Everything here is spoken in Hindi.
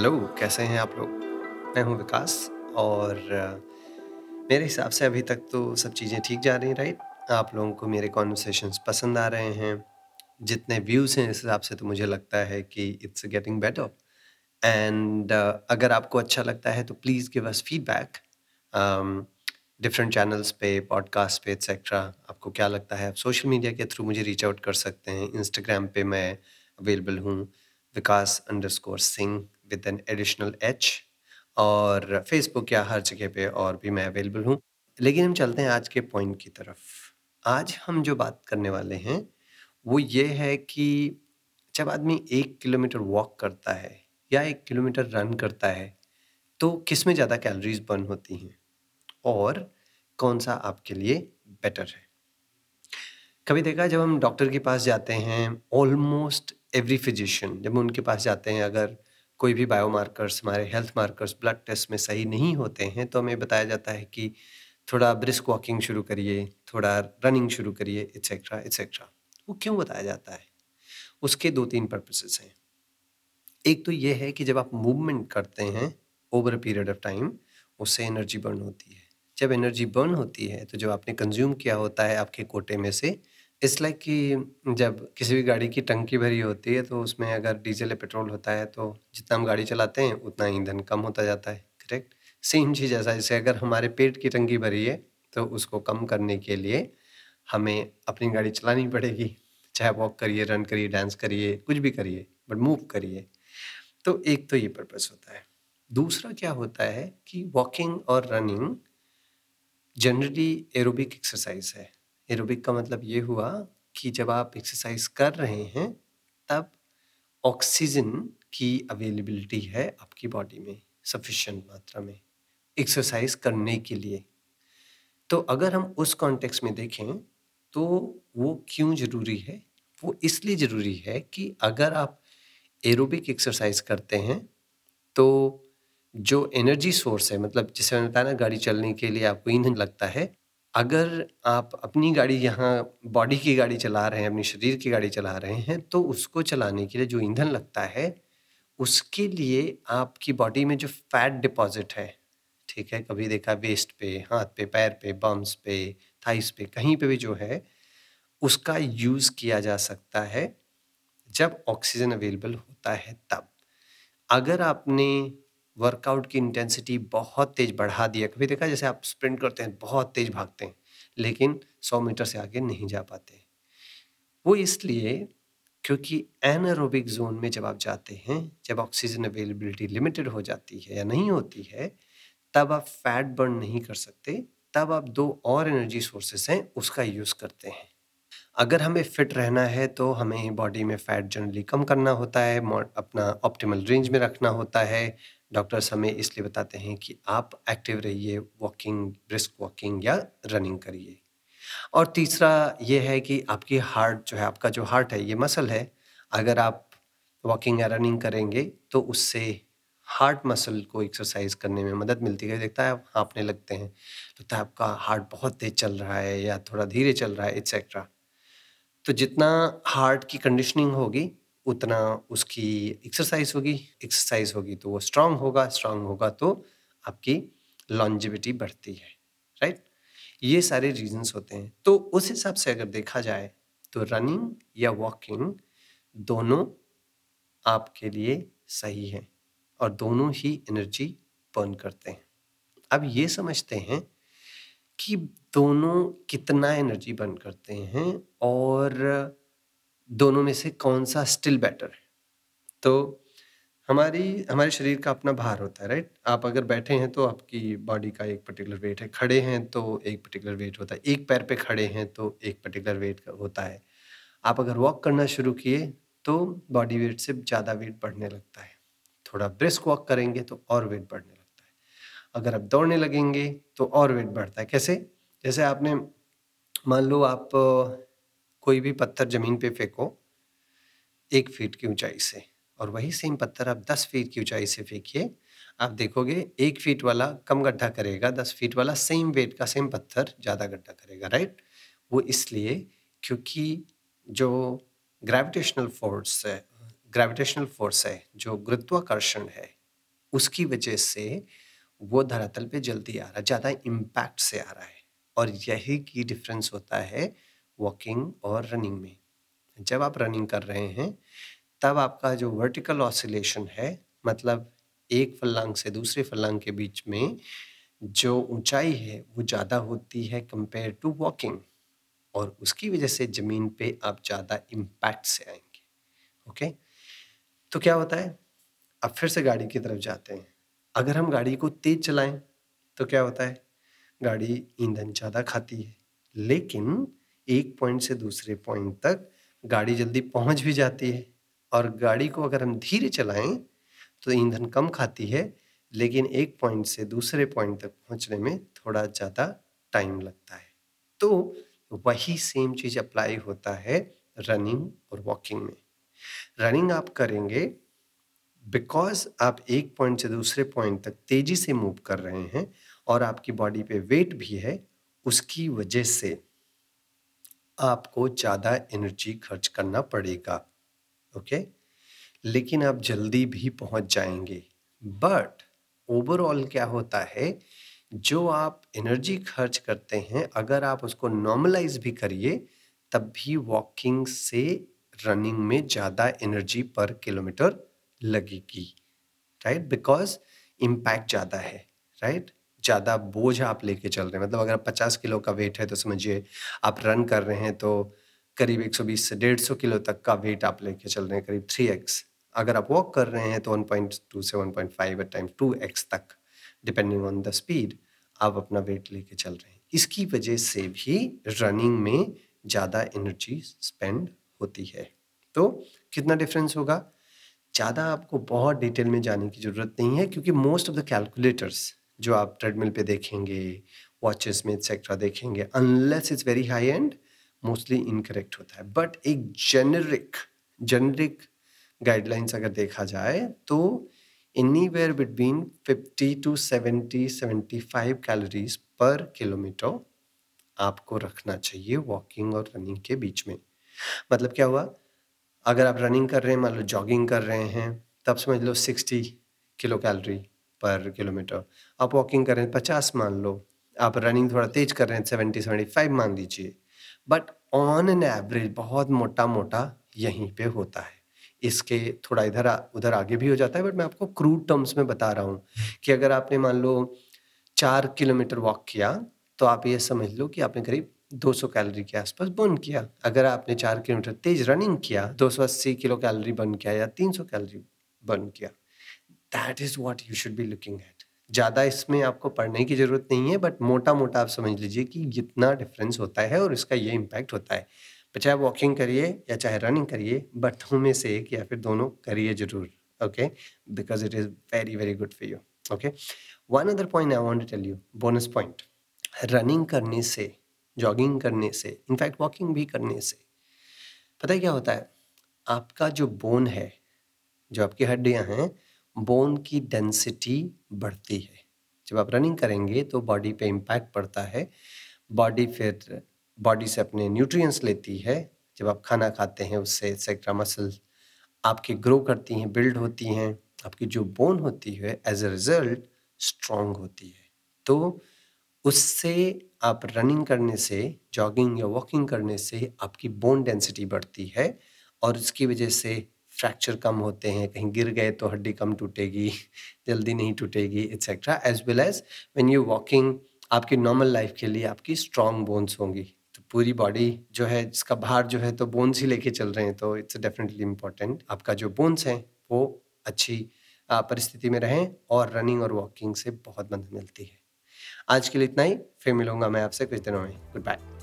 हेलो, कैसे हैं आप लोग? मैं हूँ विकास और मेरे हिसाब से अभी तक तो सब चीज़ें ठीक जा रही राइट? आप लोगों को मेरे कॉन्वर्सेशंस पसंद आ रहे हैं। जितने व्यूज़ हैं, इस हिसाब से तो मुझे लगता है कि इट्स गेटिंग बेटर एंड अगर आपको अच्छा लगता है तो please give us feedback different channels पे पॉडकास्ट पे एक्सेट्रा आपको क्या लगता है? आप सोशल मीडिया के थ्रू मुझे रीच आउट कर सकते हैं। इंस्टाग्राम पे मैं अवेलेबल हूँ। Vikas underscore Singh. With an additional H और फेसबुक या हर जगह पे और भी मैं अवेलेबल हूँ। लेकिन हम चलते हैं आज के पॉइंट की तरफ़। आज हम जो बात करने वाले हैं, वो ये है कि जब आदमी एक किलोमीटर वॉक करता है या एक किलोमीटर रन करता है तो किसमें ज़्यादा कैलोरीज बर्न होती हैं? और कौन सा आपके लिए बेटर है? कभी देखा जब हम डॉक्टर के पास जाते हैं ऑलमोस्ट एवरी फिजिशियन जब उनके पास जाते हैं, अगर कोई भी बायोमार्कर्स हमारे हेल्थ मार्कर्स ब्लड टेस्ट में सही नहीं होते हैं तो हमें बताया जाता है कि थोड़ा ब्रिस्क वॉकिंग शुरू करिए, थोड़ा रनिंग शुरू करिए एट्सेट्रा एट्सेट्रा वो क्यों बताया जाता है? उसके दो तीन पर्पसेस हैं। एक तो ये है कि जब आप मूवमेंट करते हैं over a period of time उससे एनर्जी बर्न होती है। जब एनर्जी बर्न होती है तो जब आपने कंज्यूम किया होता है आपके कोटे में से इस लाइक कि जब किसी भी गाड़ी की टंकी भरी होती है तो उसमें अगर डीजल या पेट्रोल होता है तो जितना हम गाड़ी चलाते हैं, उतना ईंधन कम होता जाता है करेक्ट सेम चीज़ ऐसा जैसे अगर हमारे पेट की टंकी भरी है तो उसको कम करने के लिए हमें अपनी गाड़ी चलानी पड़ेगी, चाहे वॉक करिए रन करिए डांस करिए, कुछ भी करिए बट मूव करिए। तो एक तो ये पर्पस होता है। दूसरा क्या होता है कि वॉकिंग और रनिंग जनरली एरोबिक एक्सरसाइज है। एरोबिक का मतलब ये हुआ कि जब आप एक्सरसाइज कर रहे हैं, तब ऑक्सीजन की अवेलेबिलिटी है आपकी बॉडी में सफिशेंट मात्रा में, एक्सरसाइज करने के लिए। तो अगर हम उस कॉन्टेक्स्ट में देखें तो वो क्यों ज़रूरी है? वो इसलिए ज़रूरी है कि अगर आप एरोबिक एक्सरसाइज करते हैं तो जो एनर्जी सोर्स है मतलब जैसे मैंने बताया ना, गाड़ी चलने के लिए आपको ईंधन लगता है अगर आप अपनी गाड़ी यहाँ बॉडी की गाड़ी चला रहे हैं, अपने शरीर की गाड़ी चला रहे हैं, तो उसको चलाने के लिए जो ईंधन लगता है, उसके लिए आपकी बॉडी में जो फैट डिपॉज़िट है, ठीक है? कभी देखा वेस्ट पे, हाथ पे, पैर पे, बम्स पे, थाइस पे, कहीं पे भी जो है, उसका यूज़ किया जा सकता है, जब ऑक्सीजन अवेलेबल होता है तब। अगर आपने वर्कआउट की इंटेंसिटी बहुत तेज़ बढ़ा दिया कभी देखा जैसे आप स्प्रिंट करते हैं, बहुत तेज़ भागते हैं, लेकिन सौ मीटर से आगे नहीं जा पाते। वो इसलिए क्योंकि एनारोबिक जोन में जब आप जाते हैं, जब ऑक्सीजन अवेलेबिलिटी लिमिटेड हो जाती है या नहीं होती है, तब आप फैट बर्न नहीं कर सकते, तब आप दो और एनर्जी सोर्सेस हैं, उसका यूज़ करते हैं। अगर हमें फिट रहना है तो हमें बॉडी में फैट जनरली कम करना होता है अपना ऑप्टिमल रेंज में रखना होता है डॉक्टर्स हमें इसलिए बताते हैं कि आप एक्टिव रहिए वॉकिंग ब्रिस्क वॉकिंग या रनिंग करिए। और तीसरा ये है कि आपकी हार्ट जो है, आपका जो हार्ट है, ये मसल है, अगर आप वॉकिंग या रनिंग करेंगे तो उससे हार्ट मसल को एक्सरसाइज करने में मदद मिलती है। देखता है, आप हाँपने लगते हैं लगता है आपका हार्ट बहुत तेज चल रहा है या थोड़ा धीरे चल रहा है एक्सेट्रा तो जितना हार्ट की कंडीशनिंग होगी उतना उसकी एक्सरसाइज होगी एक्सरसाइज होगी तो वो स्ट्रांग होगा स्ट्रांग होगा तो आपकी लॉन्जिविटी बढ़ती है राइट ये सारे रीजंस होते हैं। तो उस हिसाब से अगर देखा जाए तो रनिंग या वॉकिंग दोनों आपके लिए सही है और दोनों ही एनर्जी बर्न करते हैं। अब ये समझते हैं कि दोनों कितना एनर्जी बर्न करते हैं और दोनों में से कौन सा स्टिल बेटर है? तो हमारी, हमारे शरीर का अपना भार होता है राइट आप अगर बैठे हैं तो आपकी बॉडी का एक पर्टिकुलर वेट है। खड़े हैं तो एक पर्टिकुलर वेट होता है। एक पैर पे खड़े हैं तो एक पर्टिकुलर वेट होता है। आप अगर वॉक करना शुरू किए तो बॉडी वेट से ज़्यादा वेट बढ़ने लगता है। थोड़ा ब्रिस्क वॉक करेंगे तो और वेट बढ़ने लगता है। अगर आप दौड़ने लगेंगे तो और वेट बढ़ता है। कैसे? जैसे आपने, मान लो आप कोई भी पत्थर ज़मीन पे फेंको एक फीट की ऊंचाई से। और वही सेम पत्थर आप दस फीट की ऊंचाई से फेंकिए आप देखोगे एक फीट वाला कम गड्ढा करेगा दस फीट वाला सेम वेट का सेम पत्थर ज़्यादा गड्ढा करेगा राइट वो इसलिए क्योंकि जो ग्रेविटेशनल फोर्स है ग्रेविटेशनल फोर्स है जो गुरुत्वाकर्षण है उसकी वजह से वो धरातल पे जल्दी आ रहा है, ज़्यादा इम्पैक्ट से आ रहा है। और यही की डिफरेंस होता है वॉकिंग और रनिंग में। जब आप रनिंग कर रहे हैं, तब आपका जो वर्टिकल ऑसिलेशन है, मतलब एक फलांग से दूसरे फलांग के बीच में जो ऊंचाई है, वो ज़्यादा होती है कंपेयर टू वॉकिंग और उसकी वजह से ज़मीन पे आप ज़्यादा इम्पैक्ट से आएँगे। ओके तो क्या होता है? अब फिर से गाड़ी की तरफ़ जाते हैं। अगर हम गाड़ी को तेज चलाएँ तो क्या होता है? गाड़ी ईंधन ज़्यादा खाती है। लेकिन एक पॉइंट से दूसरे पॉइंट तक गाड़ी जल्दी पहुँच भी जाती है। और गाड़ी को अगर हम धीरे चलाएँ तो ईंधन कम खाती है, लेकिन एक पॉइंट से दूसरे पॉइंट तक पहुँचने में थोड़ा ज़्यादा टाइम लगता है। तो वही सेम चीज़ अप्लाई होता है रनिंग और वॉकिंग में। रनिंग आप करेंगे बिकॉज़ आप एक पॉइंट से दूसरे पॉइंट तक तेज़ी से मूव कर रहे हैं और आपकी बॉडी पे वेट भी है, उसकी वजह से आपको ज़्यादा एनर्जी खर्च करना पड़ेगा ओके लेकिन आप जल्दी भी पहुँच जाएँगे। बट ओवरऑल क्या होता है, जो आप एनर्जी खर्च करते हैं, अगर आप उसको नॉर्मलाइज भी करिए, तब भी वॉकिंग से रनिंग में ज़्यादा एनर्जी पर किलोमीटर लगेगी राइट बिकॉज़ इम्पैक्ट ज़्यादा है राइट ज़्यादा बोझ आप लेके चल रहे हैं। मतलब अगर पचास किलो का वेट है तो समझिए, आप रन कर रहे हैं तो करीब 120 से 150 किलो तक का वेट आप लेके चल रहे हैं, करीब थ्री एक्स। अगर आप वॉक कर रहे हैं तो 1.2 से 1.5 एट टाइम टू तक, डिपेंडिंग ऑन द स्पीड आप अपना वेट लेके चल रहे हैं। इसकी वजह से भी रनिंग में ज़्यादा एनर्जी स्पेंड होती है। तो कितना डिफरेंस होगा? ज़्यादा आपको बहुत डिटेल में जाने की ज़रूरत नहीं है, क्योंकि मोस्ट ऑफ़ द कैलकुलेटर्स जो आप ट्रेडमिल पे देखेंगे, वॉचेस में एक्सेट्रा देखेंगे unless it's very high and mostly incorrect होता है। बट एक जेनरिक जेनरिक गाइडलाइंस अगर देखा जाए तो anywhere between fifty to seventy seventy five calories per kilometre आपको रखना चाहिए वॉकिंग और रनिंग के बीच में। मतलब क्या हुआ? अगर आप रनिंग कर रहे हैं, मान लो जॉगिंग कर रहे हैं, तब समझ लो sixty kilo calorie per kilometre. आप वॉकिंग कर रहे हैं, पचास मान लो। आप रनिंग थोड़ा तेज कर रहे हैं सेवेंटी सेवेंटी फाइव मान लीजिए। बट ऑन एन एवरेज बहुत मोटा मोटा यहीं पे होता है। इसके थोड़ा इधर उधर आगे भी हो जाता है बट मैं आपको क्रूड टर्म्स में बता रहा हूँ कि अगर आपने मान लो चार किलोमीटर वॉक किया तो आप ये समझ लो कि आपने करीब 200 कैलोरी के आसपास बर्न किया। अगर आपने चार किलोमीटर तेज रनिंग किया 280 किलो कैलोरी बर्न किया या 300 कैलोरी बर्न किया that is what you should be looking at ज़्यादा इसमें आपको पढ़ने की ज़रूरत नहीं है बट मोटा मोटा आप समझ लीजिए कि जितना डिफरेंस होता है और इसका ये इम्पैक्ट होता है। चाहे वॉकिंग करिए या चाहे रनिंग करिए बट में से एक या फिर दोनों करिए ज़रूर okay because it is very very good for you okay one other point I want tell you bonus point running करने से जॉगिंग करने से इनफैक्ट वॉकिंग भी करने से, पता है क्या होता है? आपका जो बोन है, जो आपकी हड्डियाँ हैं बोन की डेंसिटी बढ़ती है। जब आप रनिंग करेंगे तो बॉडी पे इम्पैक्ट पड़ता है। बॉडी फिर, बॉडी से अपने न्यूट्रिएंट्स लेती है। जब आप खाना खाते हैं, उससे सेक्ट्रा मसल्स आपकी ग्रो करती हैं बिल्ड होती हैं। आपकी जो बोन होती है एज अ रिज़ल्ट स्ट्रॉन्ग होती है। तो उससे आप रनिंग करने से जॉगिंग या वॉकिंग करने से आपकी बोन डेंसिटी बढ़ती है और उसकी वजह से फ्रैक्चर कम होते हैं, कहीं गिर गए तो हड्डी कम टूटेगी, जल्दी नहीं टूटेगी etcetera as well as when you walking आपकी नॉर्मल लाइफ के लिए आपकी स्ट्रॉन्ग बोन्स होंगी। तो पूरी बॉडी जो है, जिसका भार जो है तो बोन्स ही लेके चल रहे हैं तो इट्स डेफिनेटली इंपॉर्टेंट आपका जो बोन्स हैं, वो अच्छी परिस्थिति में रहें और रनिंग और वॉकिंग से बहुत मदद मिलती है। आज के लिए इतना ही, फिर मिलूँगा मैं आपसे कुछ दिनों में। Good bye